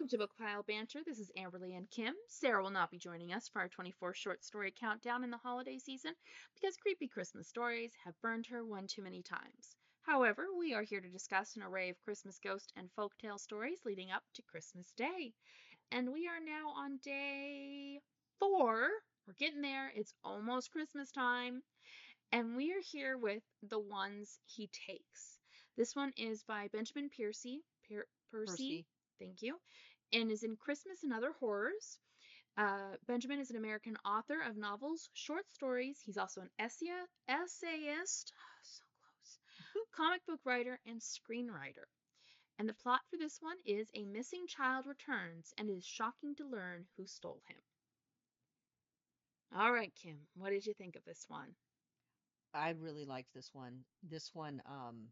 Welcome to Book Pile Banter. This is Amberlee and Kim. Sarah will not be joining us for our 24 short story countdown in the holiday season because creepy Christmas stories have burned her one too many times. However, we are here to discuss an array of Christmas ghost and folktale stories leading up to Christmas Day. And we are now on day four. We're getting there. It's almost Christmas time. And we are here with The Ones He Takes. This one is by Benjamin Piercy. Pier- Percy. Percy. Thank you. And is in Christmas and Other Horrors. Uh, Benjamin is an American author of novels, short stories. He's also an essay- essayist, so close, comic book writer, and screenwriter. And the plot for this one is a missing child returns and it is shocking to learn who stole him. All right, Kim, what did you think of this one? I really liked this one. This one, um,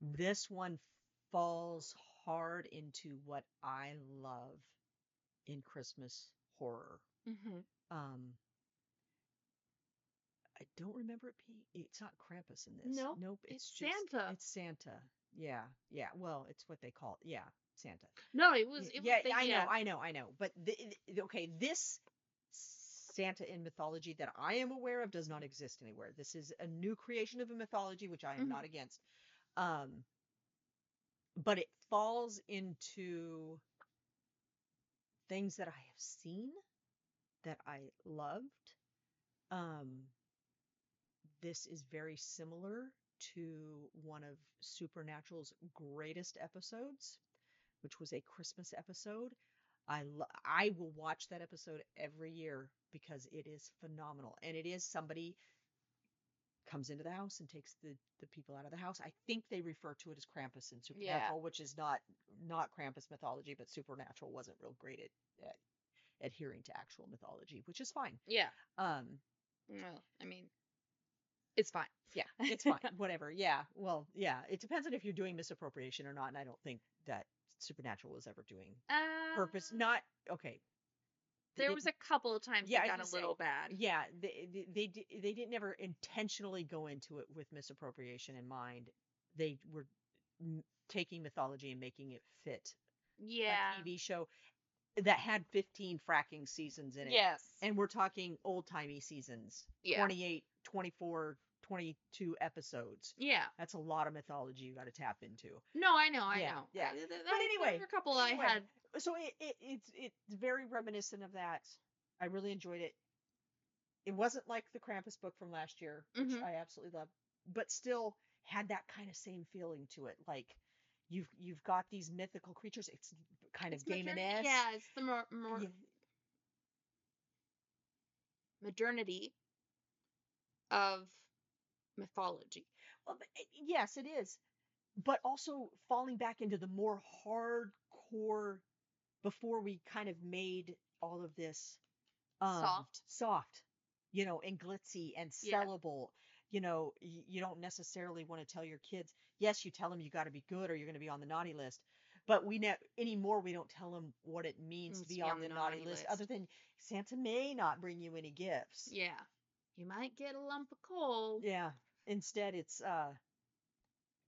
this one falls hard into what I love in Christmas horror. Mm-hmm. Um, I don't remember it being. It's not Krampus in this. Nope, nope. it's It's, just, Santa. It's Santa. Yeah, yeah. Well, it's what they call it. Yeah, Santa. No, it was. It yeah, was the, I yeah. know, I know, I know. But the, okay, this Santa in mythology that I am aware of does not exist anywhere. This is a new creation of a mythology, which I am Mhm. not against. Um, but it falls into things that I have seen that I loved. Um, this is very similar to one of Supernatural's greatest episodes, which was a Christmas episode. I lo- I will watch that episode every year because it is phenomenal, and it is somebody comes into the house and takes the the people out of the house. I think they refer to it as Krampus in Supernatural, which is not not Krampus mythology, but Supernatural wasn't real great at, at adhering to actual mythology, which is fine. Yeah. Um, Well, I mean, it's fine. yeah, it's fine. Whatever. Yeah. Well, yeah. It depends on if you're doing misappropriation or not, and I don't think that Supernatural was ever doing Uh, purpose. Not okay. There it- was a couple of times Yeah, it got a little say, bad. Yeah, they they they, they didn't ever intentionally go into it with misappropriation in mind. They were m- taking mythology and making it fit Yeah. a TV show that had 15 fracking seasons in it. Yes. And we're talking old-timey seasons. Yeah. 28, 24, 22 episodes. yeah. That's a lot of mythology you got to tap into. No, I know, I Yeah, know. yeah. But anyway, a couple anyway, I had. So it, it it's it's very reminiscent of that. I really enjoyed it. It wasn't like the Krampus book from last year, which Mhm. I absolutely loved, but still had that kind of same feeling to it. Like you've you've got these mythical creatures. It's kind of game and. Yeah, it's the more, more Yeah. modernity of mythology. Well, it- yes, it is. But also falling back into the more hardcore before we kind of made all of this um, Soft. soft, you know, and glitzy and Yeah. sellable. You know, y- you don't necessarily want to tell your kids. Yes, you tell them you got to be good or you're going to be on the naughty list. But we ne- anymore we don't tell them what it means to be on the naughty list, other than Santa may not bring you any gifts. Yeah. You might get a lump of coal. Yeah. Instead, it's uh,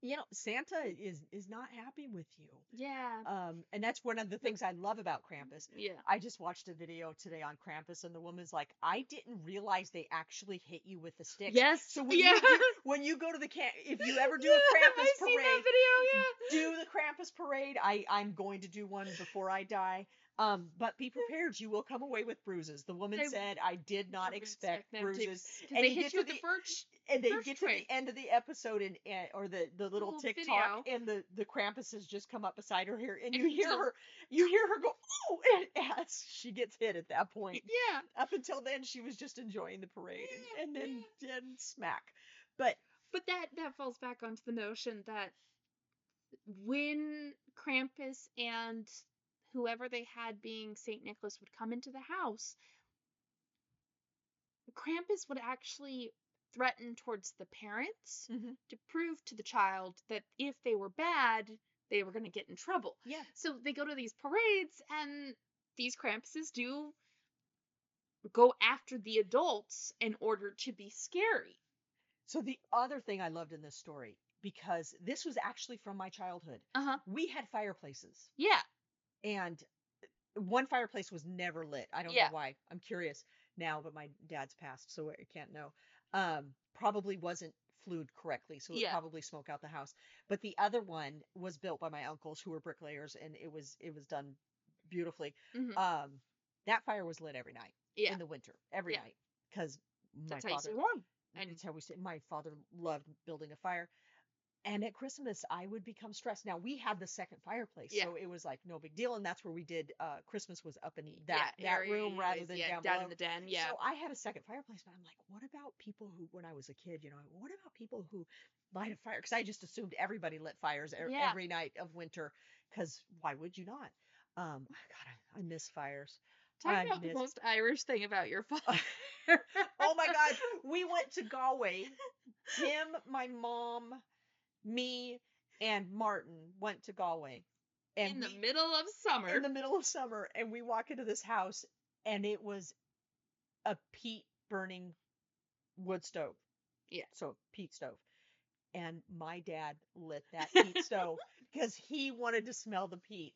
you know, Santa is is not happy with you. Yeah. Um, and that's one of the things I love about Krampus. yeah. I just watched a video today on Krampus, and the woman's like, "I didn't realize they actually hit you with the stick." Yes. So when yeah. you do, when you go to the camp, if you ever do a Krampus I've seen that parade, video, yeah. do the Krampus parade. I I'm going to do one before I die. Um, but be prepared, you will come away with bruises. The woman They- said, "I did not Never expect bruises." to- and they hit you with the the- birch. And they Birch get to the end of the episode and, and or the the little, Little TikTok video. and the the Krampus has just come up beside her here and you hear her you hear her go oh and as she gets hit at that point. Yeah. Up until then she was just enjoying the parade Yeah, and, and then then smack. But But that that falls back onto the notion that when Krampus and whoever they had being Saint Nicholas would come into the house, Krampus would actually threaten towards the parents Mhm. to prove to the child that if they were bad, they were going to get in trouble. yeah, So they go to these parades, and these Krampuses do go after the adults in order to be scary. So the other thing I loved in this story because this was actually from my childhood. Uh huh. We had fireplaces. Yeah. and one fireplace was never lit. I don't Yeah. know why. I'm curious now, but my dad's passed, so I can't know. Um, probably wasn't flued correctly, so it Yeah. probably smoke out the house. But the other one was built by my uncles who were bricklayers, and it was it was done beautifully. Mhm. Um, that fire was lit every night yeah. in the winter, every Yeah. night, because my That's how you father warm. And that's how we say my father loved building a fire. And at Christmas, I would become stressed. Now we had the second fireplace, Yeah. so it was like no big deal, and that's where we did. uh Christmas was up in yeah, that that room rather areas, than yeah, down, down in the den. Yeah. So I had a second fireplace, but I'm like, what about people who, when I was a kid, you know, what about people who light a fire? Because I just assumed everybody lit fires e- Yeah. every night of winter. Because why would you not? Um, God, I, I miss fires. Talk I about the most Irish thing about your father. oh my god we went to galway him my mom me and martin went to galway and in the we- middle of summer. in the middle of summer and we walk into this house and it was a peat burning wood stove Yeah. so peat stove and my dad lit that peat stove because he wanted to smell the peat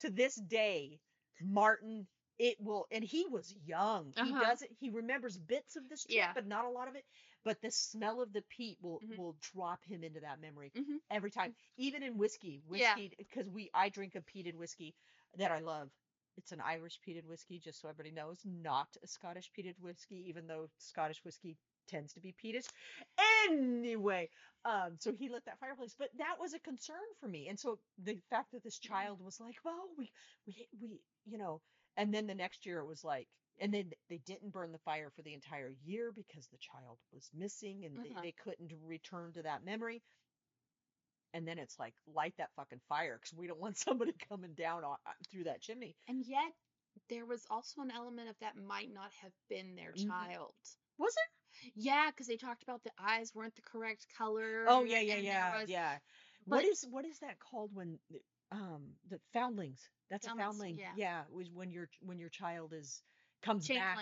to this day martin it will and he was young he Uh-huh. doesn't he remembers bits of this trip Yeah. but not a lot of it but the smell of the peat will Mhm. will drop him into that memory Mhm. every time. Even in whiskey whiskey because we i drink a peated whiskey that i love. It's an irish peated whiskey just so everybody knows not a scottish peated whiskey even though scottish whiskey tends to be peated. Anyway um so he lit that fireplace but that was a concern for me. And so the fact that this child was like well we we we you know and then the next year it was like and then they didn't burn the fire for the entire year because the child was missing and Uh-huh. they, they couldn't return to that memory and then it's like light that fucking fire because we don't want somebody coming down on, uh, through that chimney and yet, there was also an element of that might not have been their Mhm. child. was it Yeah, because they talked about the eyes weren't the correct color. oh yeah yeah yeah was- yeah what but- is what is that called when um the foundlings that's a foundling yeah. yeah was when your when your child is comes back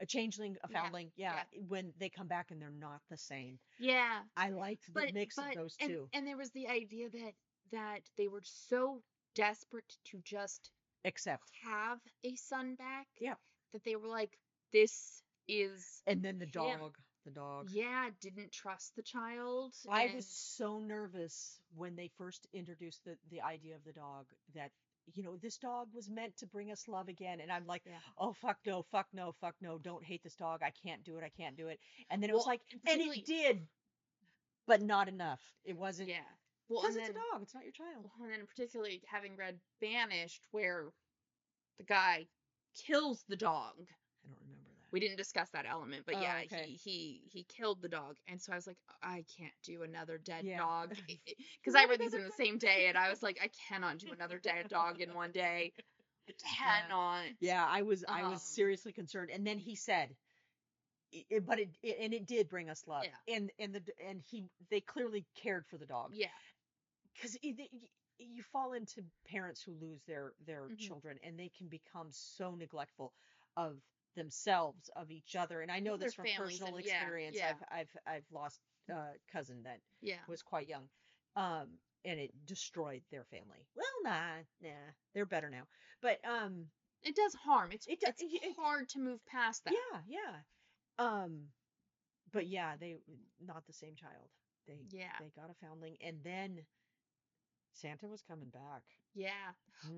a changeling a Yeah, foundling yeah, when they come back and they're not the same Yeah. i liked the But mix but of those and, two and there was the idea that that they were so desperate to just accept have a son back. Yeah. That they were like, this is and then the him. dog the dog yeah, didn't trust the child. I and- was so nervous when they first introduced the the idea of the dog that you know this dog was meant to bring us love again. And I'm like Yeah. oh fuck no fuck no fuck no. Don't hate this dog. I can't do it. I can't do it. And then it was Well, like and it did but not enough. It wasn't Yeah. Well, because it's then, a dog. It's not your child. And then particularly having read Banished, where the guy kills the dog. I don't remember We didn't discuss that element, but Oh, yeah, okay. he he he killed the dog, and so I was like, I can't do another dead Yeah. dog because I read these in the same day, and I was like, I cannot do another dead dog in one day. I cannot. yeah I was I was Um, seriously concerned and then he said i- i- but it, it and it did bring us love Yeah. and and the and he they clearly cared for the dog Yeah, because you fall into parents who lose their their Mhm. children and they can become so neglectful of themselves of each other and i know this from personal and- experience yeah. i've i've i've lost a cousin that yeah. was quite young um and it destroyed their family well nah nah they're better now but um It does harm. It's It do- it's it- it- hard to move past that. yeah yeah um but yeah they not the same child they Yeah. they got a foundling and then santa was coming back Yeah.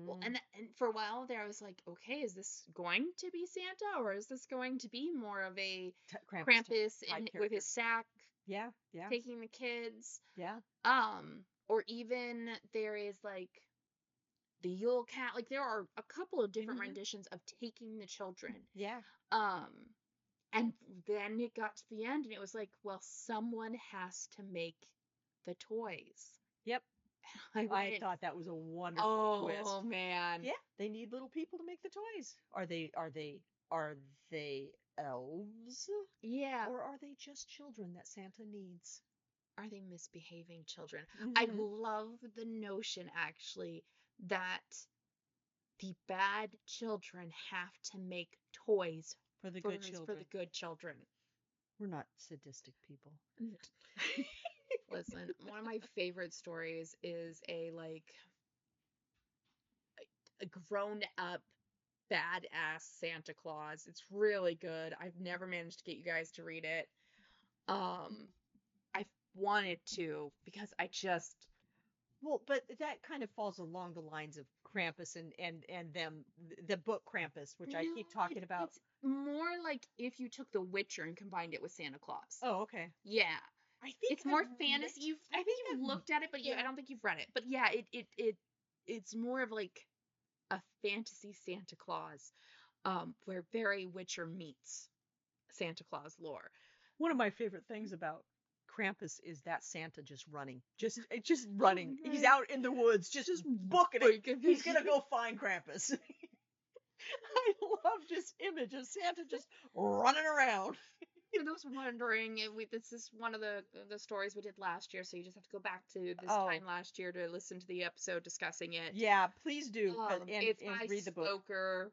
Well, Mm. and th- and for a while there, I was like, okay, is this going to be Santa or is this going to be more of a T- Krampus. Krampus in, with character. his sack Yeah, yeah, taking the kids? yeah. Um, or even there is like the Yule Cat. Like there are a couple of different Mhm. renditions of taking the children. Yeah. Um, and then it got to the end and it was like, well, someone has to make the toys. Yep. I, I thought that was a wonderful oh twist. Oh man. Yeah, they need little people to make the toys. Are they are they are they elves Yeah. or are they just children that Santa needs? Are they misbehaving children? I Mhm. love the notion actually that the bad children have to make toys for the good for the good children. We're not sadistic people. Listen, one of my favorite stories is a like a grown up badass Santa Claus. It's really good. I've never managed to get you guys to read it. Um I wanted to because I just Well, but that kind of falls along the lines of Krampus and and and them the book Krampus, which I keep talking about. It's more like if you took The Witcher and combined it with Santa Claus. Oh, okay. Yeah. I think It's more I've fantasy. You've, I, I think think you've I've- looked at it, but you, I don't think you've read it. But yeah, it it it it's more of like a fantasy Santa Claus, um, where very Witcher meets Santa Claus lore. One of my favorite things about Krampus is that Santa just running, just just running. He's out in the woods, just just booking it. He's gonna go find Krampus. I love this image of Santa just running around. For those wondering, we, this is one of the the stories we did last year, so you just have to go back to this Oh. time last year to listen to the episode discussing it. Yeah, please do. Um, and, it's and by read the book. Stoker.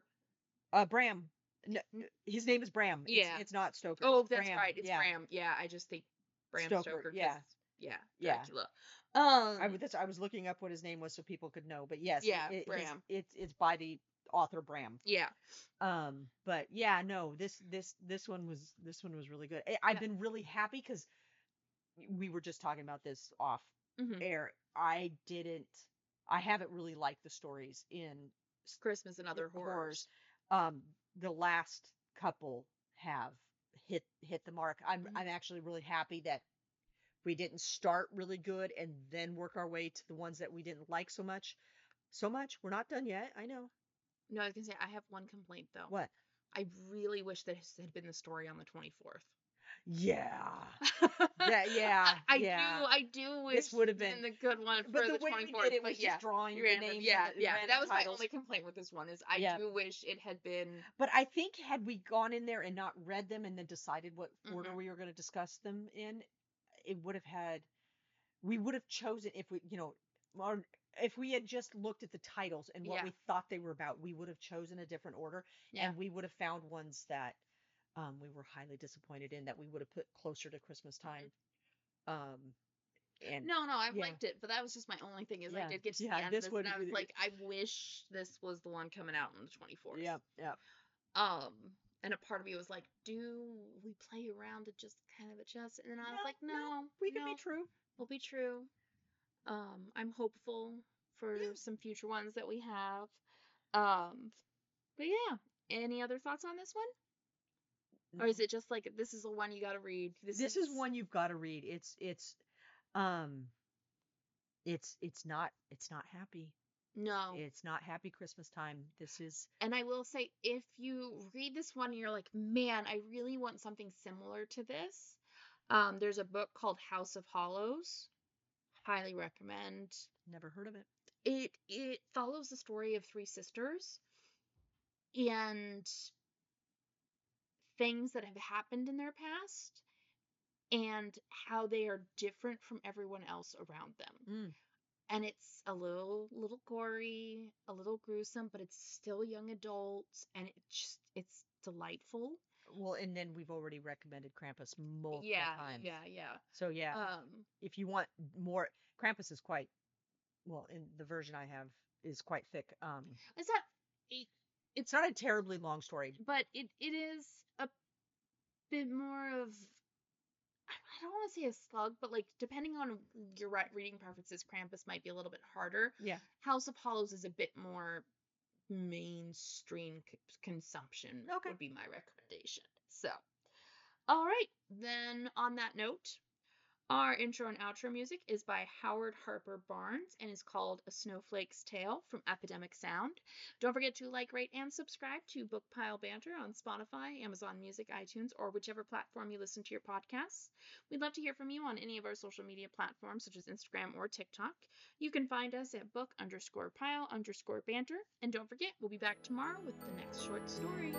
Uh, Bram. No, his name is Bram. Yeah. it's not Stoker. Oh, that's Bram. right. It's yeah. Bram. Yeah, I just think Bram Stoker, Stoker. yeah. yeah, Yeah. Dracula. Um, I, I was looking up what his name was so people could know, but yes, Yeah, it, Bram. it's it's by the author Bram. yeah, Um, but yeah, no, this this this one was this one was really good. I, I've Yeah. been really happy because we were just talking about this off mhm. air. I didn't, I haven't really liked the stories in Christmas and other the horrors. Um, the last couple have hit hit the mark. I'm Mhm. I'm actually really happy that we didn't start really good and then work our way to the ones that we didn't like so much. So much. We're not done yet. I know. No, I was gonna say I have one complaint though. What? I really wish that this had been the story on the twenty fourth. Yeah. That yeah. I yeah. do. I do wish This would have been the good one for the the way twenty did it was yeah, just drawing the random. names. Yeah, and the yeah. That was my only complaint with this one is I Yeah. do wish it had been. But I think had we gone in there and not read them and then decided what order Mhm. we were going to discuss them in, it would have had, we would have chosen if we, you know, or if we had just looked at the titles and what Yeah. we thought they were about, we would have chosen a different order, Yeah. and we would have found ones that um, we were highly disappointed in that we would have put closer to Christmas time. Um, and Mm-hmm. No, no, I've yeah. liked it, but that was just my only thing is Yeah, I did get to yeah, the end this of this, and I was like, I wish this was the one coming out on the twenty fourth. yeah, yeah, Um, and a part of me was like, do we play around to just kind of adjust? And then I was No, like, no, no, we can no, be true. We'll be true. Um, I'm hopeful for Yeah. some future ones that we have. Um, but yeah, any other thoughts on this one? Or is it just like this is the one you got to read? this is one you've got to read. It's it's um it's it's not it's not happy. No. It's not happy Christmas time. This is And I will say, if you read this one and you're like, man, I really want something similar to this, um, there's a book called House of Hollows. Highly recommend. never heard of it. It it follows the story of three sisters and things that have happened in their past and how they are different from everyone else around them Mm. and it's a little little gory, a little gruesome, but it's still young adults and it just it's delightful. Well, and then we've already recommended Krampus multiple yeah, times. yeah, yeah. So yeah, Um, if you want more, Krampus is quite well. In the version I have is quite thick. Um, not it, it's not a terribly long story. but it it is a bit more of I I don't want to say a slug, but like depending on your re- reading preferences, Krampus might be a little bit harder. Yeah. House of Hollows is a bit more mainstream c- consumption. Okay. Would be my recommendation. So, all right. Then on that note, our intro and outro music is by Howard Harper Barnes and is called A Snowflake's Tale from Epidemic Sound. Don't forget to like, rate, and subscribe to Bookpile Banter on Spotify, Amazon Music, iTunes, or whichever platform you listen to your podcasts. We'd love to hear from you on any of our social media platforms, such as Instagram or TikTok. You can find us at book underscore pile underscore banter. And don't forget, we'll be back tomorrow with the next short story.